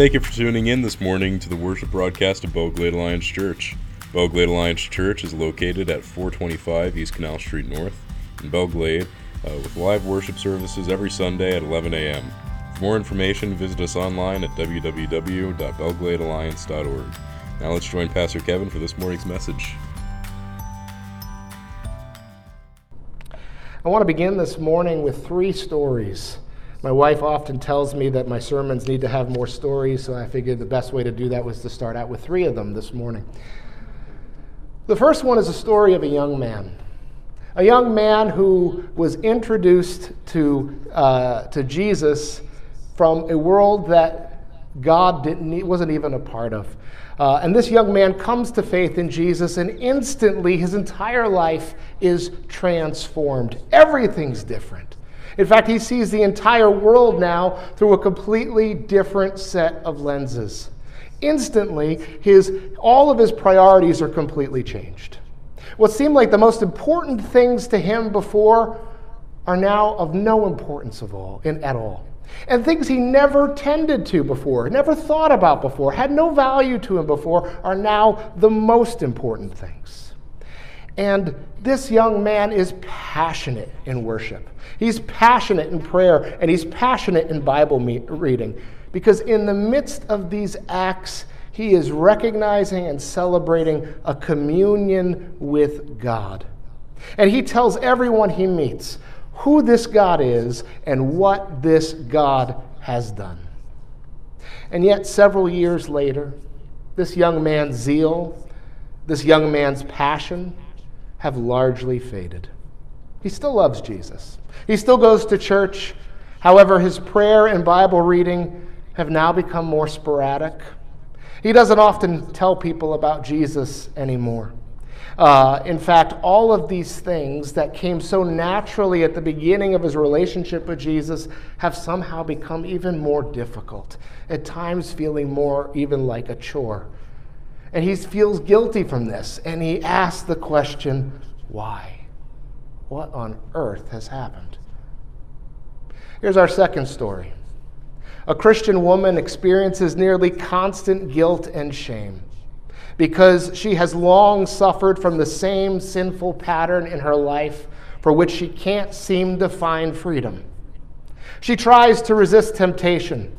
Thank you for tuning in this morning to the worship broadcast of Belle Glade Alliance Church. Belle Glade Alliance Church is located at 425 East Canal Street North in Belle Glade uh, with live worship services every Sunday at 11 a.m. For more information, visit us online at www.belgladealliance.org. Now let's join Pastor Kevin for this morning's message. I want to begin this morning with three stories. My wife often tells me that my sermons need to have more stories, so I figured the best way to do that was to start out with three of them this morning. The first one is a story of a young man. A young man who was introduced to, uh, to Jesus from a world that God didn't, wasn't even a part of. Uh, and this young man comes to faith in Jesus, and instantly his entire life is transformed. Everything's different. In fact, he sees the entire world now through a completely different set of lenses. Instantly, his, all of his priorities are completely changed. What seemed like the most important things to him before are now of no importance of all, in, at all. And things he never tended to before, never thought about before, had no value to him before, are now the most important things. And this young man is passionate in worship. He's passionate in prayer, and he's passionate in Bible reading. Because in the midst of these acts, he is recognizing and celebrating a communion with God. And he tells everyone he meets who this God is and what this God has done. And yet, several years later, this young man's zeal, this young man's passion have largely faded. He still loves Jesus. He still goes to church. However, his prayer and Bible reading have now become more sporadic. He doesn't often tell people about Jesus anymore. Uh, in fact, all of these things that came so naturally at the beginning of his relationship with Jesus have somehow become even more difficult, at times feeling more even like a chore. And he feels guilty from this, and he asks the question, why? What on earth has happened? Here's our second story. A Christian woman experiences nearly constant guilt and shame because she has long suffered from the same sinful pattern in her life for which she can't seem to find freedom. She tries to resist temptation,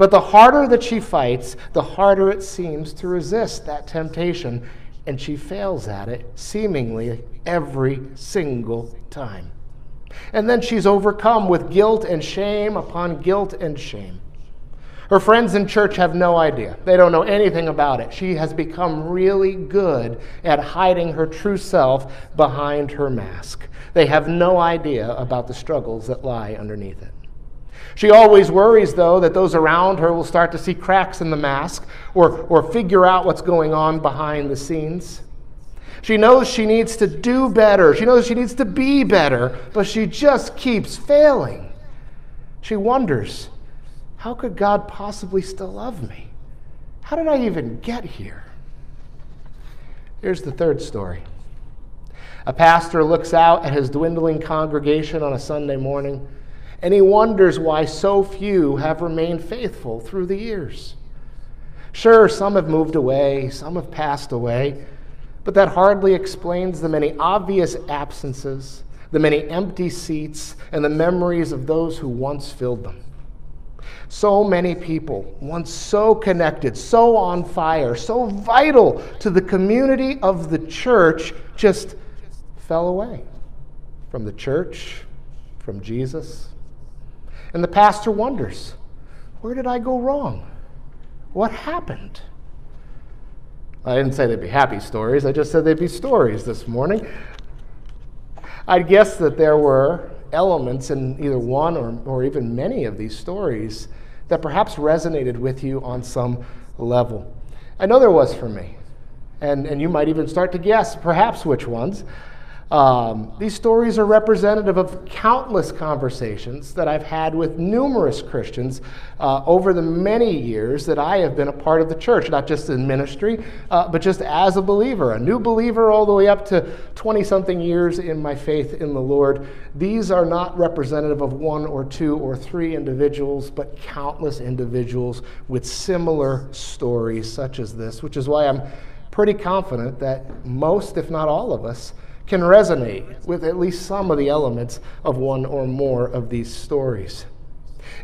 but the harder that she fights, the harder it seems to resist that temptation, and she fails at it seemingly every single time. And then she's overcome with guilt and shame upon guilt and shame. Her friends in church have no idea. They don't know anything about it. She has become really good at hiding her true self behind her mask. They have no idea about the struggles that lie underneath it. She always worries, though, that those around her will start to see cracks in the mask or, or figure out what's going on behind the scenes. She knows she needs to do better. She knows she needs to be better, but she just keeps failing. She wonders how could God possibly still love me? How did I even get here? Here's the third story. A pastor looks out at his dwindling congregation on a Sunday morning, and he wonders why so few have remained faithful through the years. Sure, some have moved away, some have passed away, but that hardly explains the many obvious absences, the many empty seats, and the memories of those who once filled them. So many people, once so connected, so on fire, so vital to the community of the church, just fell away from the church, from Jesus. And the pastor wonders where did I go wrong? What happened? I didn't say they'd be happy stories, I just said they'd be stories this morning. I'd guess that there were elements in either one or, or even many of these stories that perhaps resonated with you on some level. I know there was for me. And, and you might even start to guess perhaps which ones. Um, these stories are representative of countless conversations that I've had with numerous Christians uh, over the many years that I have been a part of the church, not just in ministry, uh, but just as a believer, a new believer all the way up to 20 something years in my faith in the Lord. These are not representative of one or two or three individuals, but countless individuals with similar stories, such as this, which is why I'm pretty confident that most, if not all of us, can resonate with at least some of the elements of one or more of these stories.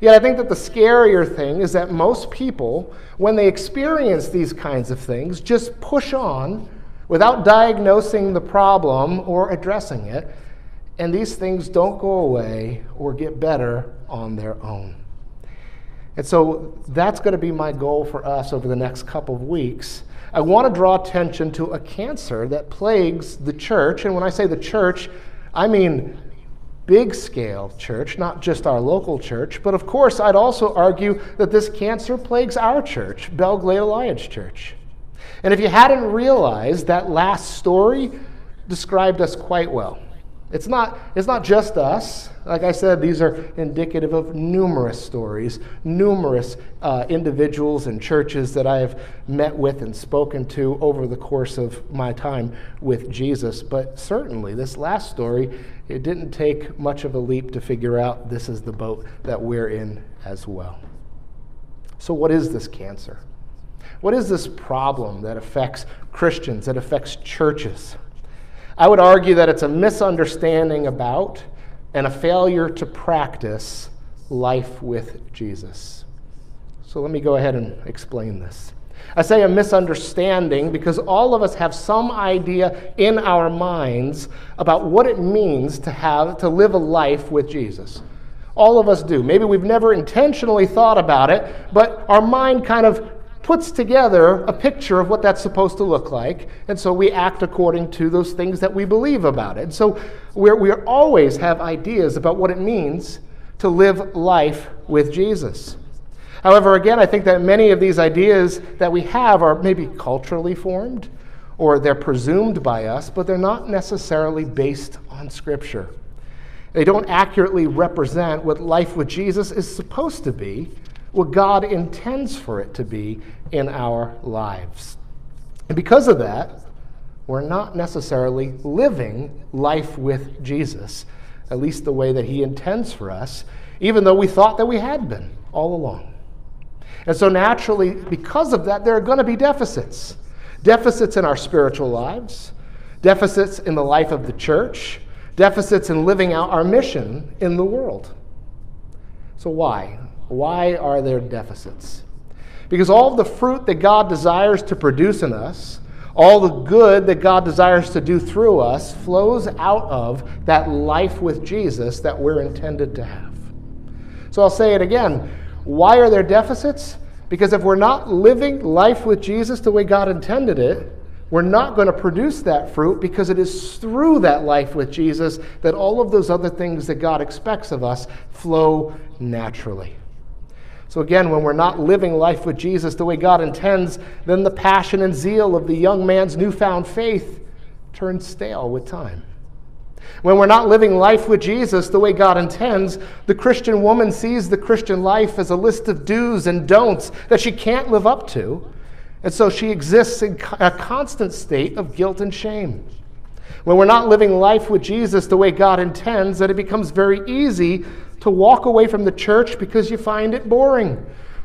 Yet I think that the scarier thing is that most people, when they experience these kinds of things, just push on without diagnosing the problem or addressing it, and these things don't go away or get better on their own. And so that's going to be my goal for us over the next couple of weeks I want to draw attention to a cancer that plagues the church. And when I say the church, I mean big scale church, not just our local church. But of course, I'd also argue that this cancer plagues our church, Belle Glade Alliance Church. And if you hadn't realized, that last story described us quite well. It's not, it's not just us. Like I said, these are indicative of numerous stories, numerous uh, individuals and churches that I have met with and spoken to over the course of my time with Jesus. But certainly, this last story, it didn't take much of a leap to figure out this is the boat that we're in as well. So, what is this cancer? What is this problem that affects Christians, that affects churches? I would argue that it's a misunderstanding about and a failure to practice life with Jesus. So let me go ahead and explain this. I say a misunderstanding because all of us have some idea in our minds about what it means to have to live a life with Jesus. All of us do. Maybe we've never intentionally thought about it, but our mind kind of puts together a picture of what that's supposed to look like. And so we act according to those things that we believe about it. And so we're, we always have ideas about what it means to live life with Jesus. However, again, I think that many of these ideas that we have are maybe culturally formed or they're presumed by us, but they're not necessarily based on Scripture. They don't accurately represent what life with Jesus is supposed to be what God intends for it to be in our lives. And because of that, we're not necessarily living life with Jesus, at least the way that He intends for us, even though we thought that we had been all along. And so, naturally, because of that, there are going to be deficits deficits in our spiritual lives, deficits in the life of the church, deficits in living out our mission in the world. So, why? Why are there deficits? Because all the fruit that God desires to produce in us, all the good that God desires to do through us, flows out of that life with Jesus that we're intended to have. So I'll say it again. Why are there deficits? Because if we're not living life with Jesus the way God intended it, we're not going to produce that fruit because it is through that life with Jesus that all of those other things that God expects of us flow naturally. So, again, when we're not living life with Jesus the way God intends, then the passion and zeal of the young man's newfound faith turns stale with time. When we're not living life with Jesus the way God intends, the Christian woman sees the Christian life as a list of do's and don'ts that she can't live up to. And so she exists in a constant state of guilt and shame. When we're not living life with Jesus the way God intends, then it becomes very easy to walk away from the church because you find it boring,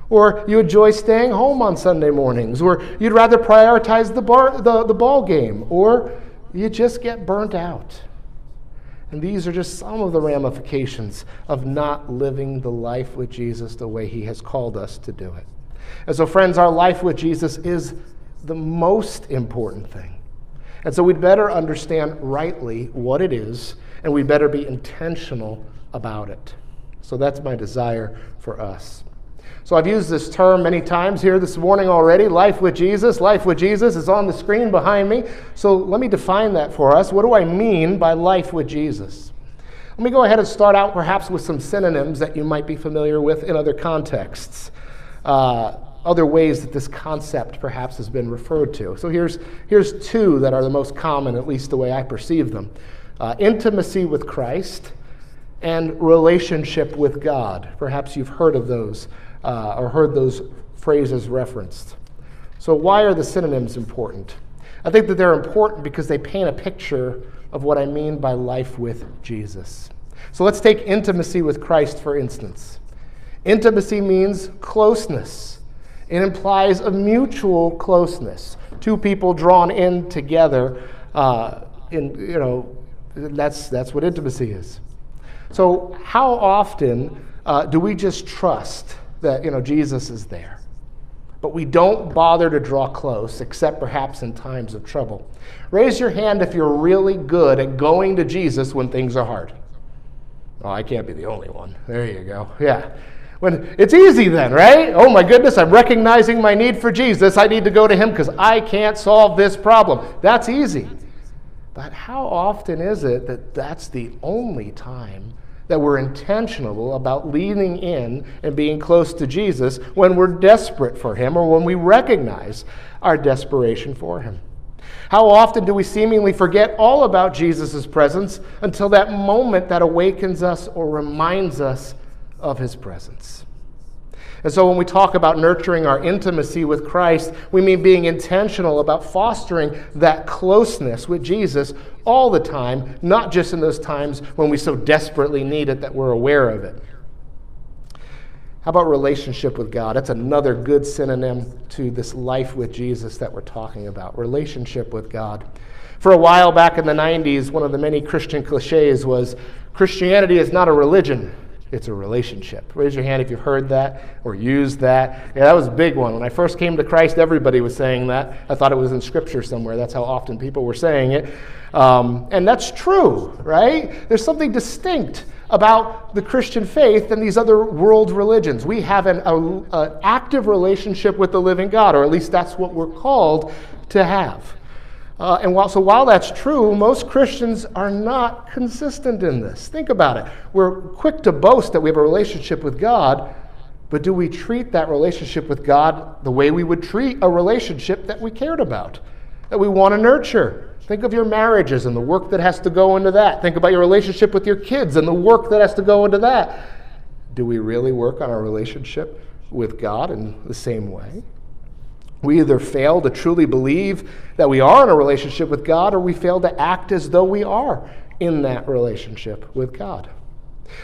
or you enjoy staying home on Sunday mornings, or you'd rather prioritize the, bar, the, the ball game, or you just get burnt out. And these are just some of the ramifications of not living the life with Jesus the way He has called us to do it. And so, friends, our life with Jesus is the most important thing. And so, we'd better understand rightly what it is, and we'd better be intentional about it. So that's my desire for us. So I've used this term many times here this morning already life with Jesus. Life with Jesus is on the screen behind me. So let me define that for us. What do I mean by life with Jesus? Let me go ahead and start out perhaps with some synonyms that you might be familiar with in other contexts. Uh, other ways that this concept perhaps has been referred to. So here's, here's two that are the most common, at least the way I perceive them. Uh, intimacy with Christ, and relationship with God. Perhaps you've heard of those uh, or heard those phrases referenced. So, why are the synonyms important? I think that they're important because they paint a picture of what I mean by life with Jesus. So, let's take intimacy with Christ, for instance. Intimacy means closeness, it implies a mutual closeness. Two people drawn in together, uh, in, you know, that's, that's what intimacy is. So, how often uh, do we just trust that you know Jesus is there, but we don't bother to draw close, except perhaps in times of trouble? Raise your hand if you're really good at going to Jesus when things are hard. Oh, I can't be the only one. There you go. Yeah. When it's easy then, right? Oh my goodness, I'm recognizing my need for Jesus. I need to go to him because I can't solve this problem. That's easy. But how often is it that that's the only time that we're intentional about leaning in and being close to Jesus when we're desperate for Him or when we recognize our desperation for Him. How often do we seemingly forget all about Jesus' presence until that moment that awakens us or reminds us of His presence? And so when we talk about nurturing our intimacy with Christ, we mean being intentional about fostering that closeness with Jesus all the time, not just in those times when we so desperately need it that we're aware of it. How about relationship with God? That's another good synonym to this life with Jesus that we're talking about relationship with God. For a while back in the 90s, one of the many Christian cliches was Christianity is not a religion, it's a relationship. Raise your hand if you've heard that or used that. Yeah, that was a big one. When I first came to Christ, everybody was saying that. I thought it was in Scripture somewhere. That's how often people were saying it. Um, and that's true, right? There's something distinct about the Christian faith than these other world religions. We have an a, a active relationship with the living God, or at least that's what we're called to have. Uh, and while, so while that's true, most Christians are not consistent in this. Think about it. We're quick to boast that we have a relationship with God, but do we treat that relationship with God the way we would treat a relationship that we cared about, that we want to nurture? Think of your marriages and the work that has to go into that. Think about your relationship with your kids and the work that has to go into that. Do we really work on our relationship with God in the same way? We either fail to truly believe that we are in a relationship with God or we fail to act as though we are in that relationship with God.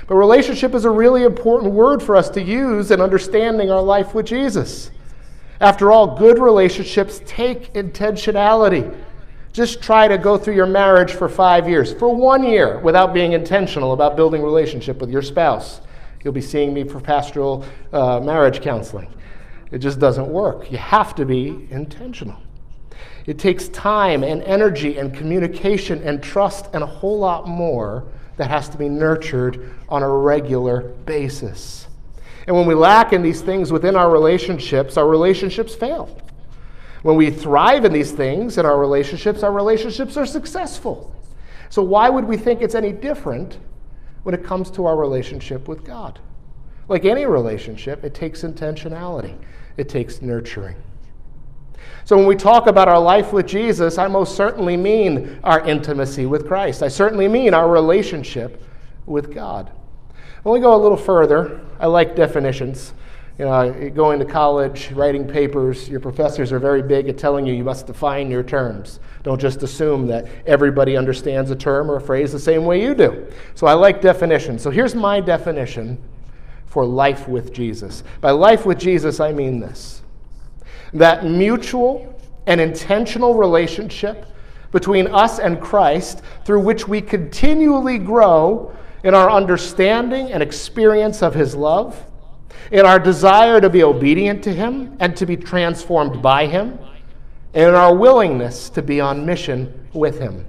But relationship is a really important word for us to use in understanding our life with Jesus. After all, good relationships take intentionality. Just try to go through your marriage for five years, for one year, without being intentional about building relationship with your spouse. You'll be seeing me for pastoral uh, marriage counseling. It just doesn't work. You have to be intentional. It takes time and energy and communication and trust and a whole lot more that has to be nurtured on a regular basis. And when we lack in these things within our relationships, our relationships fail. When we thrive in these things in our relationships, our relationships are successful. So, why would we think it's any different when it comes to our relationship with God? Like any relationship, it takes intentionality, it takes nurturing. So, when we talk about our life with Jesus, I most certainly mean our intimacy with Christ. I certainly mean our relationship with God. When we go a little further, I like definitions. You know, uh, going to college, writing papers, your professors are very big at telling you you must define your terms. Don't just assume that everybody understands a term or a phrase the same way you do. So I like definitions. So here's my definition for life with Jesus. By life with Jesus, I mean this that mutual and intentional relationship between us and Christ through which we continually grow in our understanding and experience of His love, in our desire to be obedient to Him and to be transformed by Him, and in our willingness to be on mission with Him.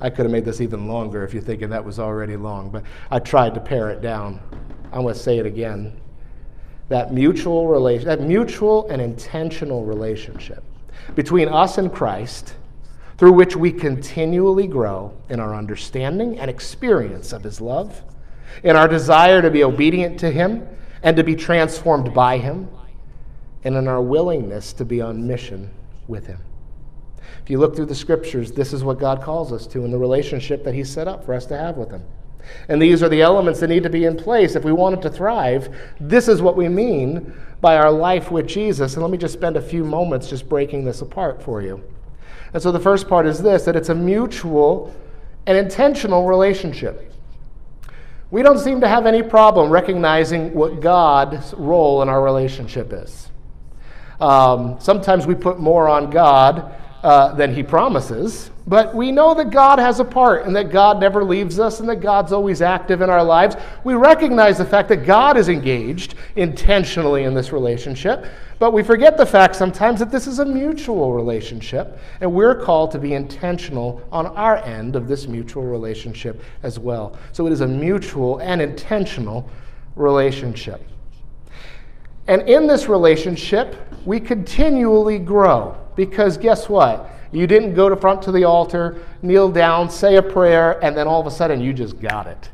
I could have made this even longer if you're thinking that was already long, but I tried to pare it down. I'm going to say it again. That mutual relation, that mutual and intentional relationship between us and Christ, through which we continually grow in our understanding and experience of His love, in our desire to be obedient to Him and to be transformed by Him, and in our willingness to be on mission with Him. If you look through the scriptures, this is what God calls us to in the relationship that He set up for us to have with Him. And these are the elements that need to be in place if we want it to thrive. This is what we mean by our life with Jesus. And let me just spend a few moments just breaking this apart for you. And so the first part is this that it's a mutual and intentional relationship. We don't seem to have any problem recognizing what God's role in our relationship is. Um, sometimes we put more on God uh, than He promises, but we know that God has a part and that God never leaves us and that God's always active in our lives. We recognize the fact that God is engaged intentionally in this relationship, but we forget the fact sometimes that this is a mutual relationship and we're called to be intentional on our end of this mutual relationship as well. So it is a mutual and intentional relationship. And in this relationship, we continually grow because guess what? You didn't go to front to the altar, kneel down, say a prayer, and then all of a sudden you just got it.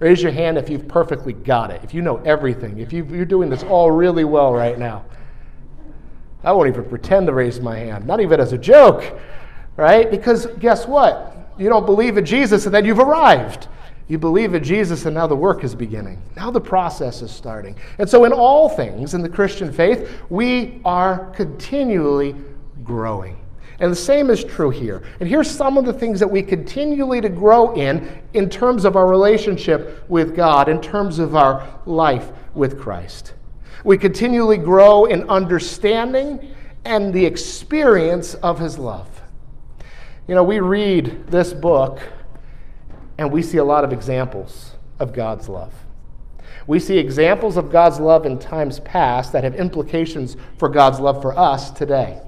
Raise your hand if you've perfectly got it, if you know everything, if you are doing this all really well right now. I won't even pretend to raise my hand, not even as a joke, right? Because guess what? You don't believe in Jesus and then you've arrived. You believe in Jesus and now the work is beginning. Now the process is starting. And so, in all things in the Christian faith, we are continually growing. And the same is true here. And here's some of the things that we continually to grow in in terms of our relationship with God, in terms of our life with Christ. We continually grow in understanding and the experience of his love. You know, we read this book and we see a lot of examples of God's love. We see examples of God's love in times past that have implications for God's love for us today.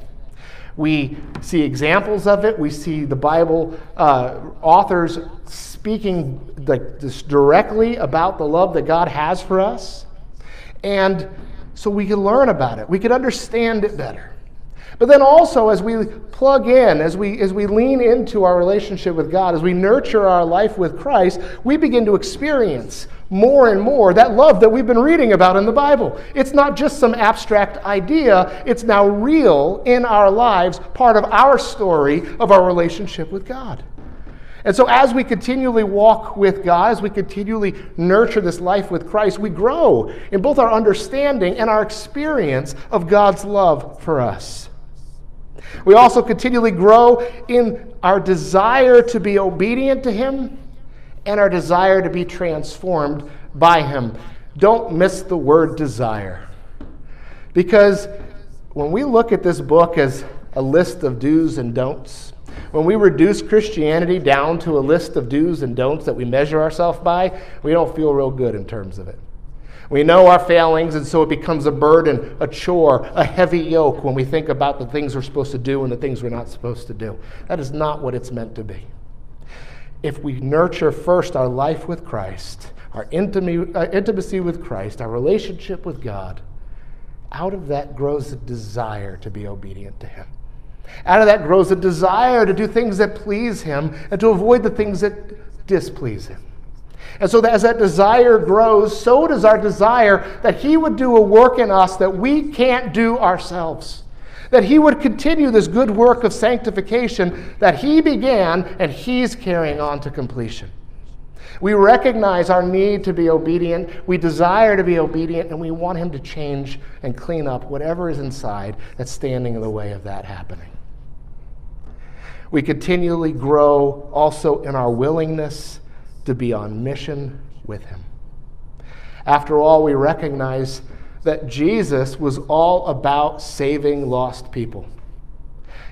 We see examples of it. We see the Bible uh, authors speaking like this directly about the love that God has for us. And so we can learn about it, we can understand it better. But then also, as we plug in, as we, as we lean into our relationship with God, as we nurture our life with Christ, we begin to experience more and more that love that we've been reading about in the Bible. It's not just some abstract idea, it's now real in our lives, part of our story of our relationship with God. And so, as we continually walk with God, as we continually nurture this life with Christ, we grow in both our understanding and our experience of God's love for us. We also continually grow in our desire to be obedient to Him and our desire to be transformed by Him. Don't miss the word desire. Because when we look at this book as a list of do's and don'ts, when we reduce Christianity down to a list of do's and don'ts that we measure ourselves by, we don't feel real good in terms of it. We know our failings, and so it becomes a burden, a chore, a heavy yoke when we think about the things we're supposed to do and the things we're not supposed to do. That is not what it's meant to be. If we nurture first our life with Christ, our uh, intimacy with Christ, our relationship with God, out of that grows a desire to be obedient to Him. Out of that grows a desire to do things that please Him and to avoid the things that displease Him. And so, as that desire grows, so does our desire that He would do a work in us that we can't do ourselves. That He would continue this good work of sanctification that He began and He's carrying on to completion. We recognize our need to be obedient. We desire to be obedient, and we want Him to change and clean up whatever is inside that's standing in the way of that happening. We continually grow also in our willingness to be on mission with Him. After all, we recognize that Jesus was all about saving lost people.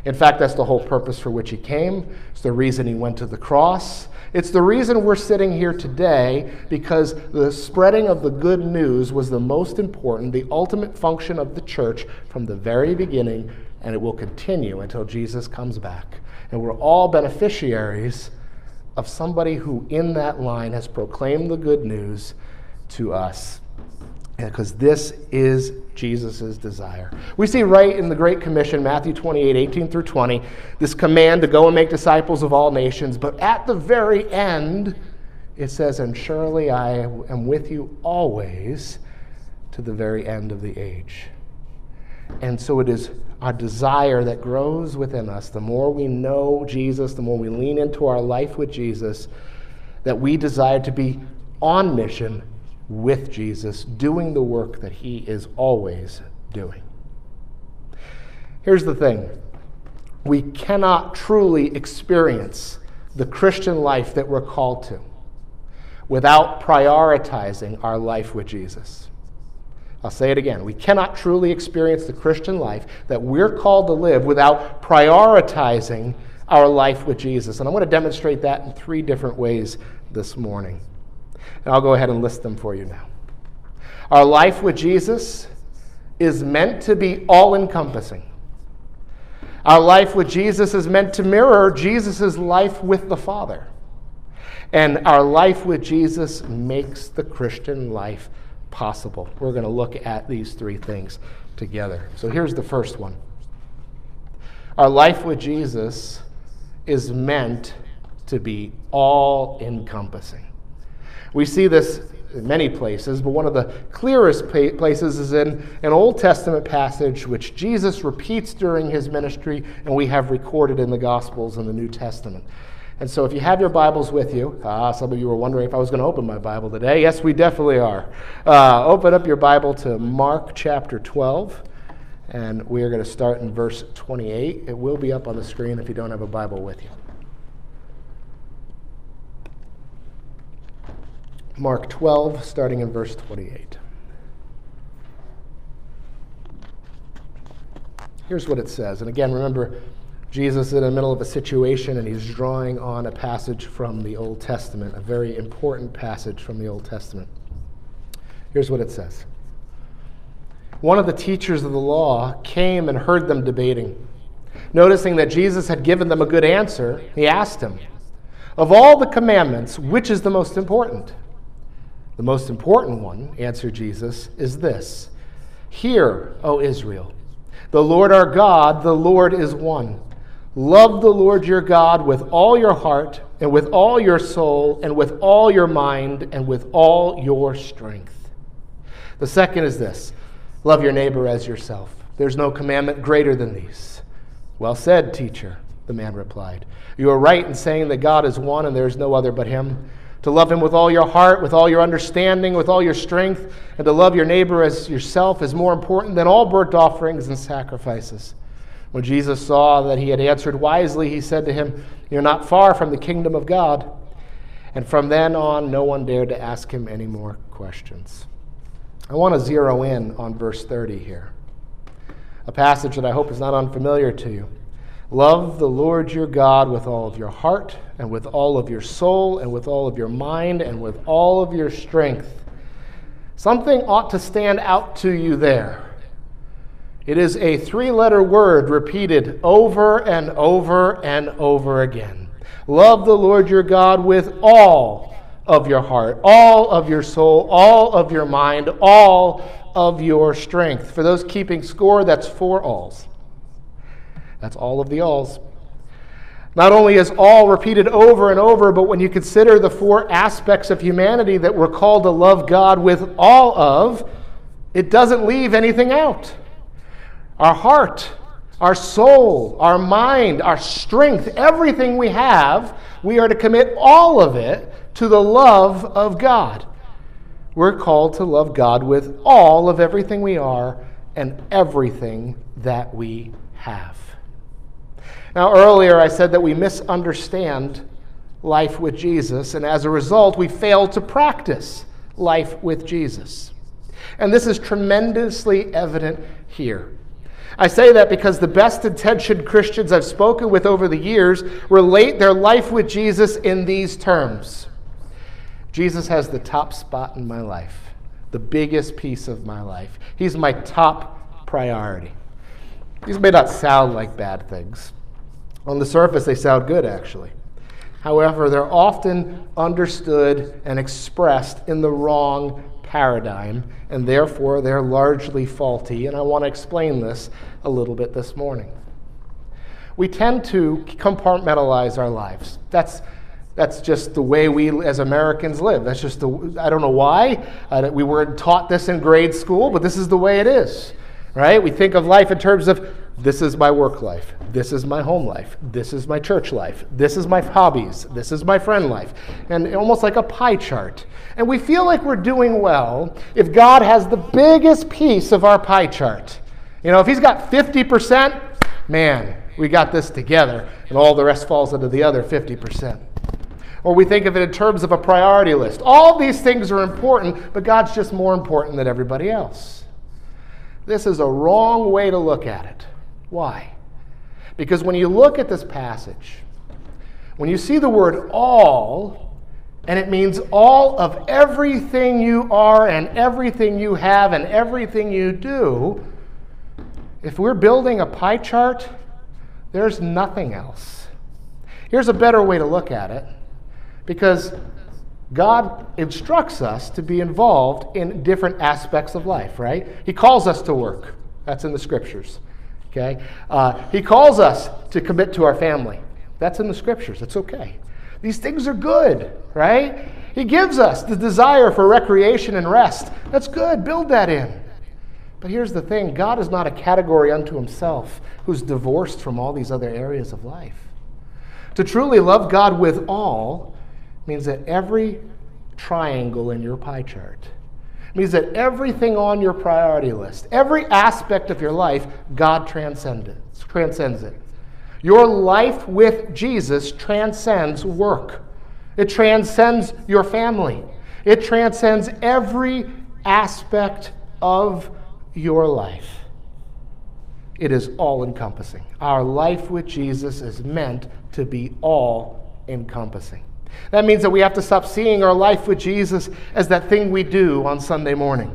In fact, that's the whole purpose for which He came. It's the reason He went to the cross. It's the reason we're sitting here today because the spreading of the good news was the most important, the ultimate function of the church from the very beginning, and it will continue until Jesus comes back. And we're all beneficiaries of somebody who, in that line, has proclaimed the good news to us. Because this is Jesus' desire. We see right in the Great Commission, Matthew 28 18 through 20, this command to go and make disciples of all nations. But at the very end, it says, And surely I am with you always to the very end of the age. And so it is our desire that grows within us. The more we know Jesus, the more we lean into our life with Jesus, that we desire to be on mission with Jesus, doing the work that he is always doing. Here's the thing we cannot truly experience the Christian life that we're called to without prioritizing our life with Jesus. I'll say it again. We cannot truly experience the Christian life that we're called to live without prioritizing our life with Jesus. And I'm going to demonstrate that in three different ways this morning. And I'll go ahead and list them for you now. Our life with Jesus is meant to be all encompassing. Our life with Jesus is meant to mirror Jesus' life with the Father. And our life with Jesus makes the Christian life possible. We're going to look at these three things together. So here's the first one Our life with Jesus is meant to be all encompassing. We see this in many places, but one of the clearest places is in an Old Testament passage which Jesus repeats during his ministry and we have recorded in the Gospels in the New Testament. And so, if you have your Bibles with you, uh, some of you were wondering if I was going to open my Bible today. Yes, we definitely are. Uh, open up your Bible to Mark chapter 12, and we are going to start in verse 28. It will be up on the screen if you don't have a Bible with you. Mark 12, starting in verse 28. Here's what it says. And again, remember, Jesus is in the middle of a situation and he's drawing on a passage from the Old Testament, a very important passage from the Old Testament. Here's what it says One of the teachers of the law came and heard them debating. Noticing that Jesus had given them a good answer, he asked him, Of all the commandments, which is the most important? The most important one, answered Jesus, is this Hear, O Israel, the Lord our God, the Lord is one. Love the Lord your God with all your heart, and with all your soul, and with all your mind, and with all your strength. The second is this love your neighbor as yourself. There's no commandment greater than these. Well said, teacher, the man replied. You are right in saying that God is one and there is no other but him. To love him with all your heart, with all your understanding, with all your strength, and to love your neighbor as yourself is more important than all burnt offerings and sacrifices. When Jesus saw that he had answered wisely, he said to him, You're not far from the kingdom of God. And from then on, no one dared to ask him any more questions. I want to zero in on verse 30 here, a passage that I hope is not unfamiliar to you. Love the Lord your God with all of your heart, and with all of your soul, and with all of your mind, and with all of your strength. Something ought to stand out to you there. It is a three letter word repeated over and over and over again. Love the Lord your God with all of your heart, all of your soul, all of your mind, all of your strength. For those keeping score, that's four alls. That's all of the alls. Not only is all repeated over and over, but when you consider the four aspects of humanity that we're called to love God with all of, it doesn't leave anything out our heart, our soul, our mind, our strength, everything we have, we are to commit all of it to the love of God. We're called to love God with all of everything we are and everything that we have. Now, earlier I said that we misunderstand life with Jesus, and as a result, we fail to practice life with Jesus. And this is tremendously evident here. I say that because the best intentioned Christians I've spoken with over the years relate their life with Jesus in these terms Jesus has the top spot in my life, the biggest piece of my life. He's my top priority. These may not sound like bad things. On the surface, they sound good, actually. However, they're often understood and expressed in the wrong paradigm, and therefore they're largely faulty. And I want to explain this a little bit this morning. We tend to compartmentalize our lives. That's that's just the way we as Americans live. That's just the, I don't know why. Uh, we weren't taught this in grade school, but this is the way it is. right? We think of life in terms of this is my work life, this is my home life, this is my church life, this is my hobbies, this is my friend life, and almost like a pie chart. And we feel like we're doing well if God has the biggest piece of our pie chart. You know, if He's got 50%, man, we got this together, and all the rest falls into the other 50%. Or we think of it in terms of a priority list. All these things are important, but God's just more important than everybody else. This is a wrong way to look at it. Why? Because when you look at this passage, when you see the word all, and it means all of everything you are and everything you have and everything you do, if we're building a pie chart, there's nothing else. Here's a better way to look at it because God instructs us to be involved in different aspects of life, right? He calls us to work. That's in the scriptures. Okay? Uh, he calls us to commit to our family. That's in the scriptures. It's okay. These things are good, right? He gives us the desire for recreation and rest. That's good. Build that in. But here's the thing God is not a category unto himself who's divorced from all these other areas of life. To truly love God with all means that every triangle in your pie chart means that everything on your priority list, every aspect of your life, God transcends it. Transcends it. Your life with Jesus transcends work. It transcends your family. It transcends every aspect of your life. It is all encompassing. Our life with Jesus is meant to be all encompassing. That means that we have to stop seeing our life with Jesus as that thing we do on Sunday morning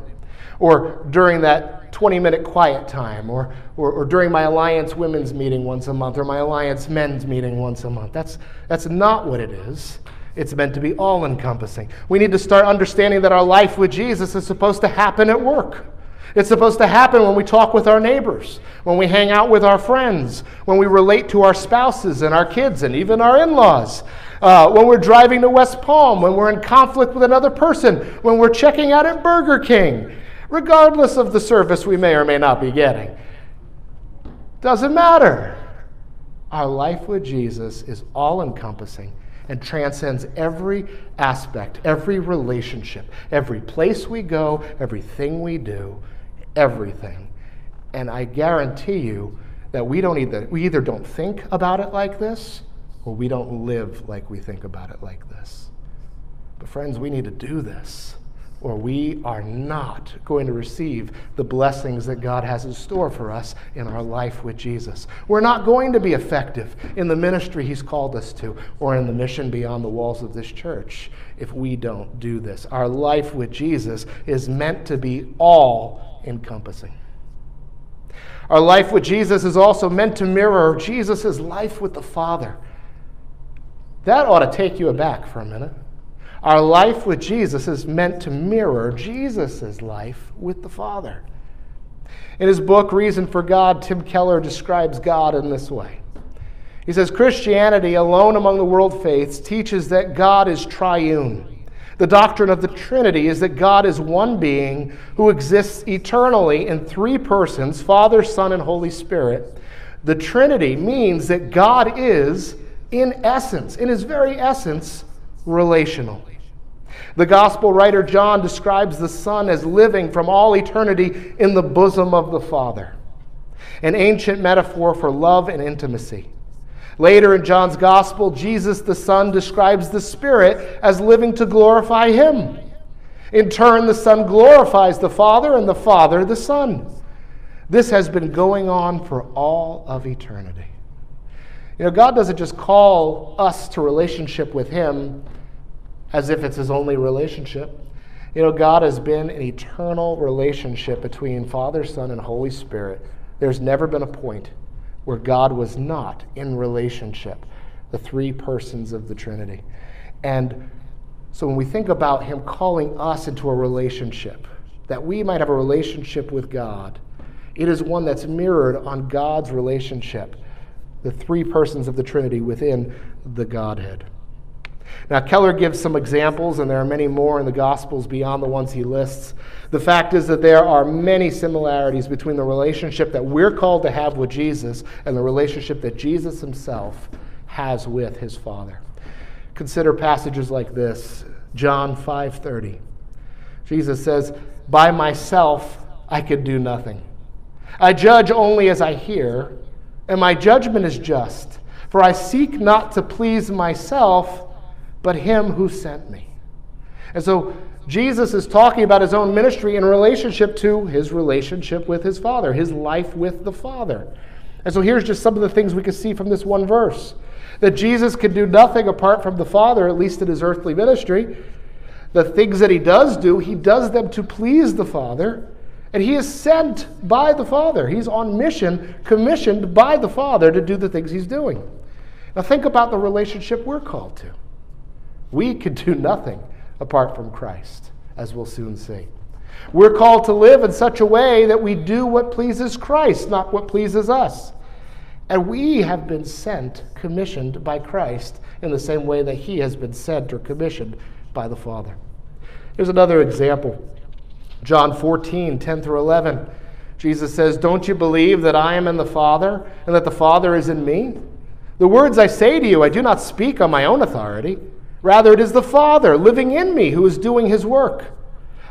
or during that 20 minute quiet time or, or, or, during my Alliance women's meeting once a month or my Alliance men's meeting once a month. That's, that's not what it is. It's meant to be all encompassing. We need to start understanding that our life with Jesus is supposed to happen at work. It's supposed to happen when we talk with our neighbors, when we hang out with our friends, when we relate to our spouses and our kids and even our in laws, uh, when we're driving to West Palm, when we're in conflict with another person, when we're checking out at Burger King, regardless of the service we may or may not be getting. Doesn't matter. Our life with Jesus is all encompassing and transcends every aspect, every relationship, every place we go, everything we do everything. And I guarantee you that we don't either we either don't think about it like this or we don't live like we think about it like this. But friends, we need to do this or we are not going to receive the blessings that God has in store for us in our life with Jesus. We're not going to be effective in the ministry He's called us to or in the mission beyond the walls of this church if we don't do this. Our life with Jesus is meant to be all encompassing. Our life with Jesus is also meant to mirror Jesus' life with the Father. That ought to take you aback for a minute. Our life with Jesus is meant to mirror Jesus' life with the Father. In his book, Reason for God, Tim Keller describes God in this way. He says Christianity, alone among the world faiths, teaches that God is triune. The doctrine of the Trinity is that God is one being who exists eternally in three persons Father, Son, and Holy Spirit. The Trinity means that God is, in essence, in his very essence, relational. The gospel writer John describes the Son as living from all eternity in the bosom of the Father, an ancient metaphor for love and intimacy. Later in John's Gospel, Jesus the Son describes the Spirit as living to glorify Him. In turn, the Son glorifies the Father, and the Father the Son. This has been going on for all of eternity. You know, God doesn't just call us to relationship with Him as if it's His only relationship. You know, God has been an eternal relationship between Father, Son, and Holy Spirit. There's never been a point where God was not in relationship, the three persons of the Trinity. And so when we think about Him calling us into a relationship, that we might have a relationship with God, it is one that's mirrored on God's relationship, the three persons of the Trinity within the Godhead. Now, Keller gives some examples, and there are many more in the Gospels beyond the ones he lists. The fact is that there are many similarities between the relationship that we're called to have with Jesus and the relationship that Jesus himself has with his Father. Consider passages like this John 5:30. Jesus says, "By myself I could do nothing. I judge only as I hear, and my judgment is just, for I seek not to please myself, but him who sent me." And so Jesus is talking about his own ministry in relationship to his relationship with his Father, his life with the Father. And so here's just some of the things we can see from this one verse that Jesus can do nothing apart from the Father, at least in his earthly ministry. The things that he does do, he does them to please the Father. And he is sent by the Father. He's on mission, commissioned by the Father to do the things he's doing. Now, think about the relationship we're called to. We can do nothing apart from Christ, as we'll soon see. We're called to live in such a way that we do what pleases Christ, not what pleases us. And we have been sent, commissioned by Christ in the same way that he has been sent or commissioned by the Father. Here's another example John 14, 10 through 11. Jesus says, Don't you believe that I am in the Father and that the Father is in me? The words I say to you, I do not speak on my own authority. Rather, it is the Father living in me who is doing his work.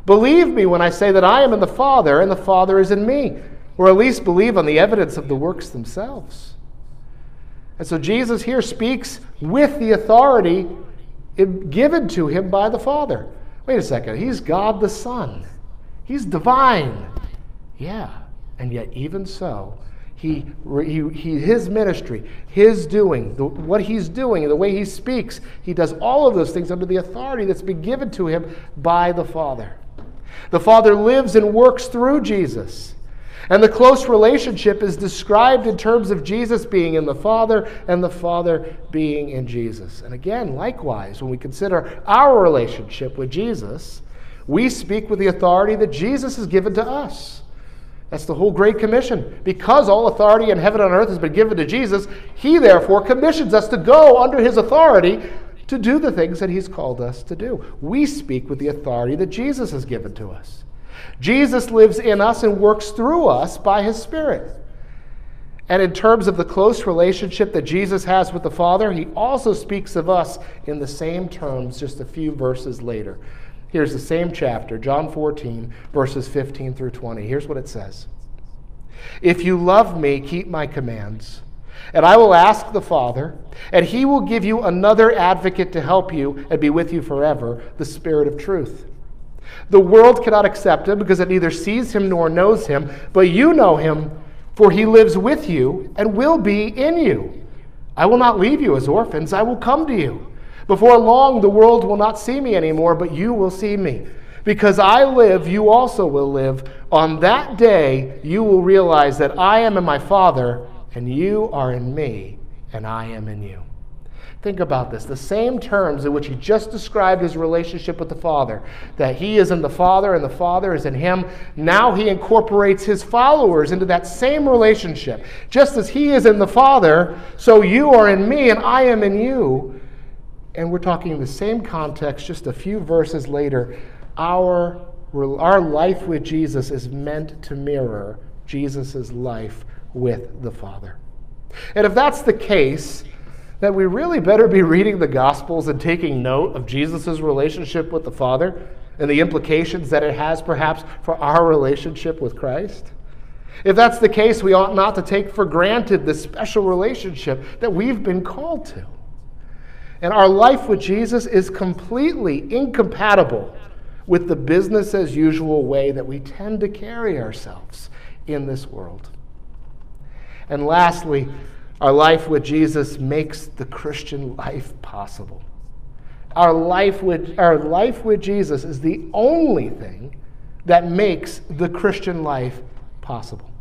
Believe me when I say that I am in the Father and the Father is in me, or at least believe on the evidence of the works themselves. And so Jesus here speaks with the authority given to him by the Father. Wait a second, he's God the Son. He's divine. Yeah, and yet, even so, he, he, he, his ministry, his doing, the, what he's doing, the way he speaks, he does all of those things under the authority that's been given to him by the Father. The Father lives and works through Jesus. And the close relationship is described in terms of Jesus being in the Father and the Father being in Jesus. And again, likewise, when we consider our relationship with Jesus, we speak with the authority that Jesus has given to us. That's the whole Great Commission. Because all authority in heaven and earth has been given to Jesus, he therefore commissions us to go under his authority to do the things that he's called us to do. We speak with the authority that Jesus has given to us. Jesus lives in us and works through us by his Spirit. And in terms of the close relationship that Jesus has with the Father, he also speaks of us in the same terms just a few verses later. Here's the same chapter, John 14, verses 15 through 20. Here's what it says If you love me, keep my commands. And I will ask the Father, and he will give you another advocate to help you and be with you forever, the Spirit of truth. The world cannot accept him because it neither sees him nor knows him, but you know him, for he lives with you and will be in you. I will not leave you as orphans, I will come to you. Before long, the world will not see me anymore, but you will see me. Because I live, you also will live. On that day, you will realize that I am in my Father, and you are in me, and I am in you. Think about this. The same terms in which he just described his relationship with the Father, that he is in the Father and the Father is in him, now he incorporates his followers into that same relationship. Just as he is in the Father, so you are in me and I am in you. And we're talking in the same context, just a few verses later. Our, our life with Jesus is meant to mirror Jesus' life with the Father. And if that's the case, then we really better be reading the Gospels and taking note of Jesus' relationship with the Father and the implications that it has perhaps for our relationship with Christ. If that's the case, we ought not to take for granted the special relationship that we've been called to. And our life with Jesus is completely incompatible with the business as usual way that we tend to carry ourselves in this world. And lastly, our life with Jesus makes the Christian life possible. Our life with, our life with Jesus is the only thing that makes the Christian life possible.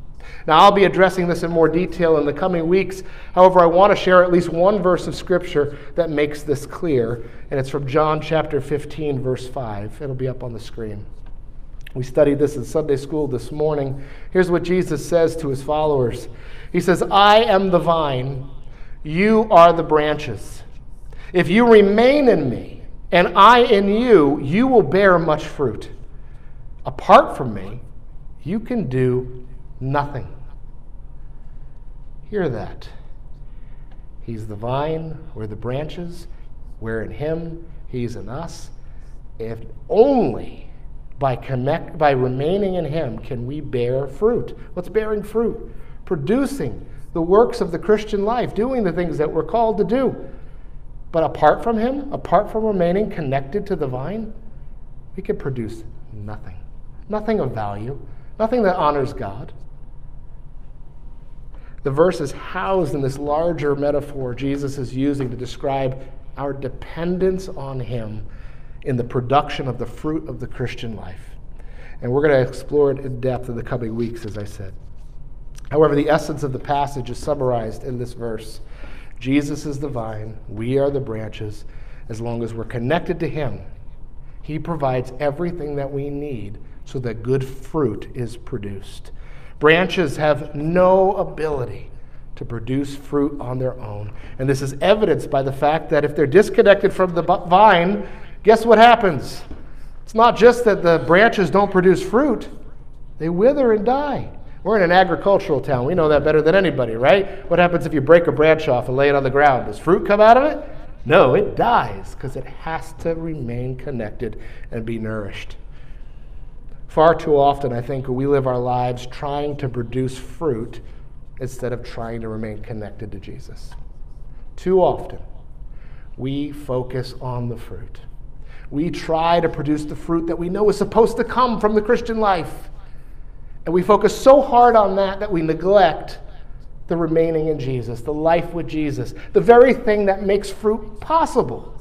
Now, I'll be addressing this in more detail in the coming weeks. However, I want to share at least one verse of Scripture that makes this clear, and it's from John chapter 15, verse 5. It'll be up on the screen. We studied this in Sunday school this morning. Here's what Jesus says to his followers He says, I am the vine, you are the branches. If you remain in me and I in you, you will bear much fruit. Apart from me, you can do nothing. Hear that. He's the vine, we're the branches, we're in him, he's in us. If only by, connect, by remaining in him can we bear fruit. What's bearing fruit? Producing the works of the Christian life, doing the things that we're called to do. But apart from him, apart from remaining connected to the vine, we can produce nothing. Nothing of value, nothing that honors God. The verse is housed in this larger metaphor Jesus is using to describe our dependence on Him in the production of the fruit of the Christian life. And we're going to explore it in depth in the coming weeks, as I said. However, the essence of the passage is summarized in this verse Jesus is the vine, we are the branches. As long as we're connected to Him, He provides everything that we need so that good fruit is produced. Branches have no ability to produce fruit on their own. And this is evidenced by the fact that if they're disconnected from the vine, guess what happens? It's not just that the branches don't produce fruit, they wither and die. We're in an agricultural town. We know that better than anybody, right? What happens if you break a branch off and lay it on the ground? Does fruit come out of it? No, it dies because it has to remain connected and be nourished. Far too often, I think, we live our lives trying to produce fruit instead of trying to remain connected to Jesus. Too often, we focus on the fruit. We try to produce the fruit that we know is supposed to come from the Christian life. And we focus so hard on that that we neglect the remaining in Jesus, the life with Jesus, the very thing that makes fruit possible.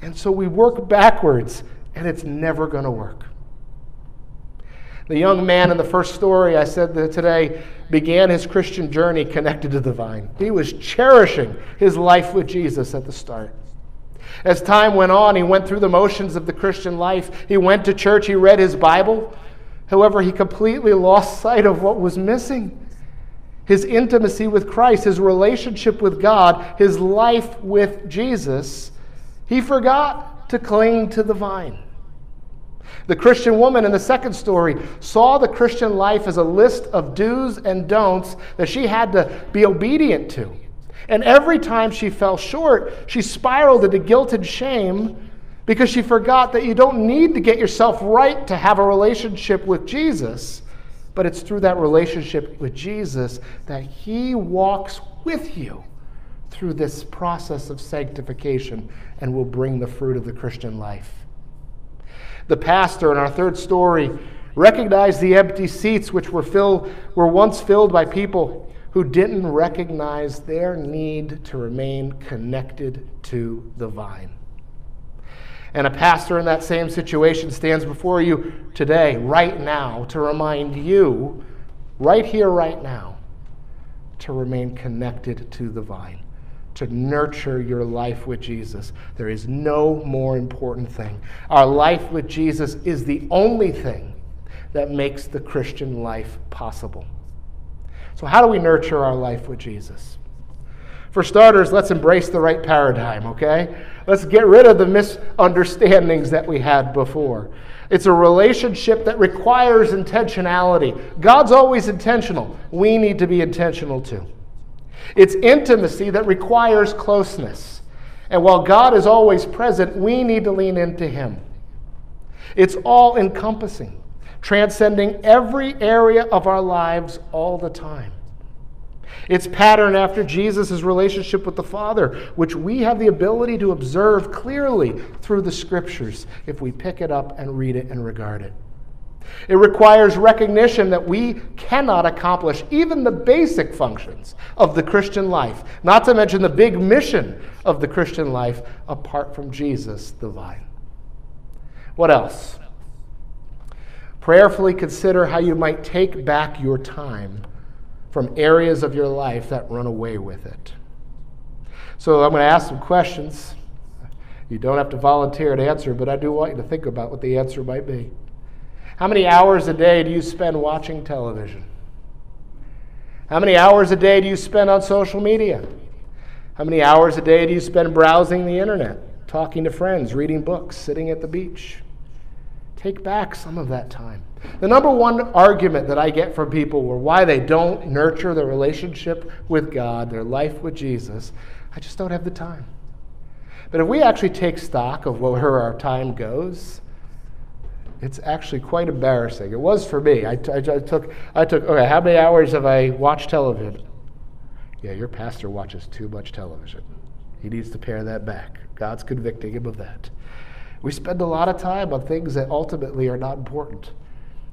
And so we work backwards, and it's never going to work. The young man in the first story I said today began his Christian journey connected to the vine. He was cherishing his life with Jesus at the start. As time went on, he went through the motions of the Christian life. He went to church, he read his Bible. However, he completely lost sight of what was missing his intimacy with Christ, his relationship with God, his life with Jesus. He forgot to cling to the vine. The Christian woman in the second story saw the Christian life as a list of do's and don'ts that she had to be obedient to. And every time she fell short, she spiraled into guilt and shame because she forgot that you don't need to get yourself right to have a relationship with Jesus, but it's through that relationship with Jesus that He walks with you through this process of sanctification and will bring the fruit of the Christian life. The pastor in our third story recognized the empty seats which were, filled, were once filled by people who didn't recognize their need to remain connected to the vine. And a pastor in that same situation stands before you today, right now, to remind you, right here, right now, to remain connected to the vine to nurture your life with Jesus. There is no more important thing. Our life with Jesus is the only thing that makes the Christian life possible. So, how do we nurture our life with Jesus? For starters, let's embrace the right paradigm, okay? Let's get rid of the misunderstandings that we had before. It's a relationship that requires intentionality. God's always intentional. We need to be intentional too. It's intimacy that requires closeness. And while God is always present, we need to lean into Him. It's all encompassing, transcending every area of our lives all the time. It's patterned after Jesus' relationship with the Father, which we have the ability to observe clearly through the Scriptures if we pick it up and read it and regard it. It requires recognition that we cannot accomplish even the basic functions of the Christian life, not to mention the big mission of the Christian life apart from Jesus, the vine. What else? Prayerfully consider how you might take back your time from areas of your life that run away with it. So I'm going to ask some questions. You don't have to volunteer to answer, but I do want you to think about what the answer might be. How many hours a day do you spend watching television? How many hours a day do you spend on social media? How many hours a day do you spend browsing the internet, talking to friends, reading books, sitting at the beach? Take back some of that time. The number one argument that I get from people were why they don't nurture their relationship with God, their life with Jesus. I just don't have the time. But if we actually take stock of where our time goes, it's actually quite embarrassing. It was for me. I, I, I, took, I took, okay, how many hours have I watched television? Yeah, your pastor watches too much television. He needs to pare that back. God's convicting him of that. We spend a lot of time on things that ultimately are not important.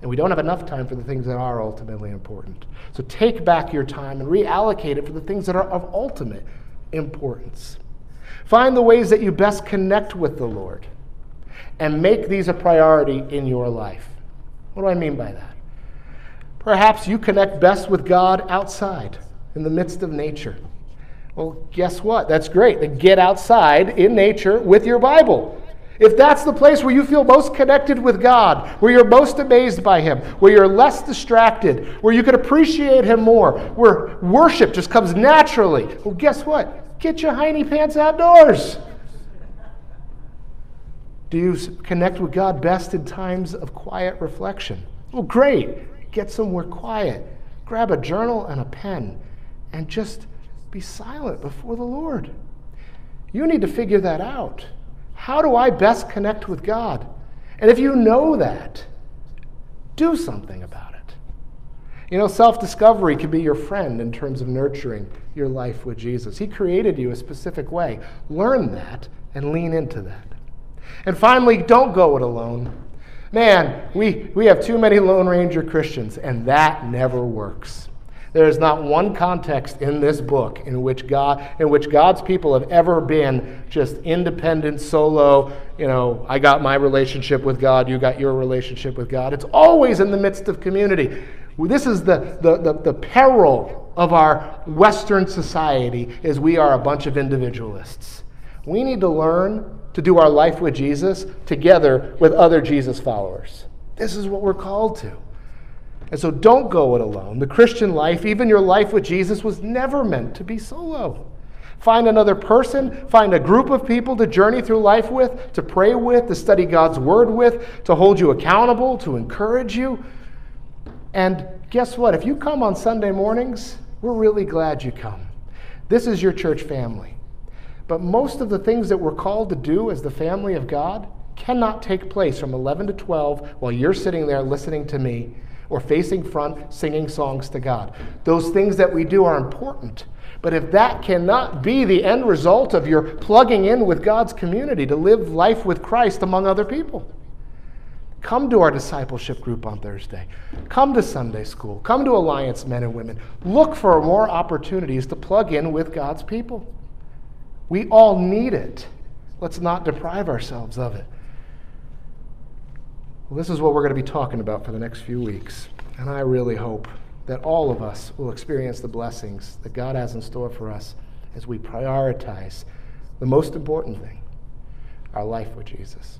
And we don't have enough time for the things that are ultimately important. So take back your time and reallocate it for the things that are of ultimate importance. Find the ways that you best connect with the Lord and make these a priority in your life. What do I mean by that? Perhaps you connect best with God outside, in the midst of nature. Well, guess what? That's great. Then get outside in nature with your Bible. If that's the place where you feel most connected with God, where you're most amazed by Him, where you're less distracted, where you can appreciate Him more, where worship just comes naturally, well, guess what? Get your hiney pants outdoors. Do you connect with God best in times of quiet reflection? Well, great. Get somewhere quiet. Grab a journal and a pen and just be silent before the Lord. You need to figure that out. How do I best connect with God? And if you know that, do something about it. You know, self discovery can be your friend in terms of nurturing your life with Jesus. He created you a specific way. Learn that and lean into that. And finally, don't go it alone. Man, we, we have too many Lone Ranger Christians, and that never works. There is not one context in this book in which God in which God's people have ever been just independent, solo, you know, I got my relationship with God, you got your relationship with God. It's always in the midst of community. This is the, the, the, the peril of our Western society is we are a bunch of individualists. We need to learn to do our life with Jesus together with other Jesus followers. This is what we're called to. And so don't go it alone. The Christian life, even your life with Jesus, was never meant to be solo. Find another person, find a group of people to journey through life with, to pray with, to study God's word with, to hold you accountable, to encourage you. And guess what? If you come on Sunday mornings, we're really glad you come. This is your church family. But most of the things that we're called to do as the family of God cannot take place from 11 to 12 while you're sitting there listening to me or facing front singing songs to God. Those things that we do are important. But if that cannot be the end result of your plugging in with God's community to live life with Christ among other people, come to our discipleship group on Thursday. Come to Sunday school. Come to Alliance Men and Women. Look for more opportunities to plug in with God's people. We all need it. Let's not deprive ourselves of it. Well, this is what we're going to be talking about for the next few weeks. And I really hope that all of us will experience the blessings that God has in store for us as we prioritize the most important thing our life with Jesus.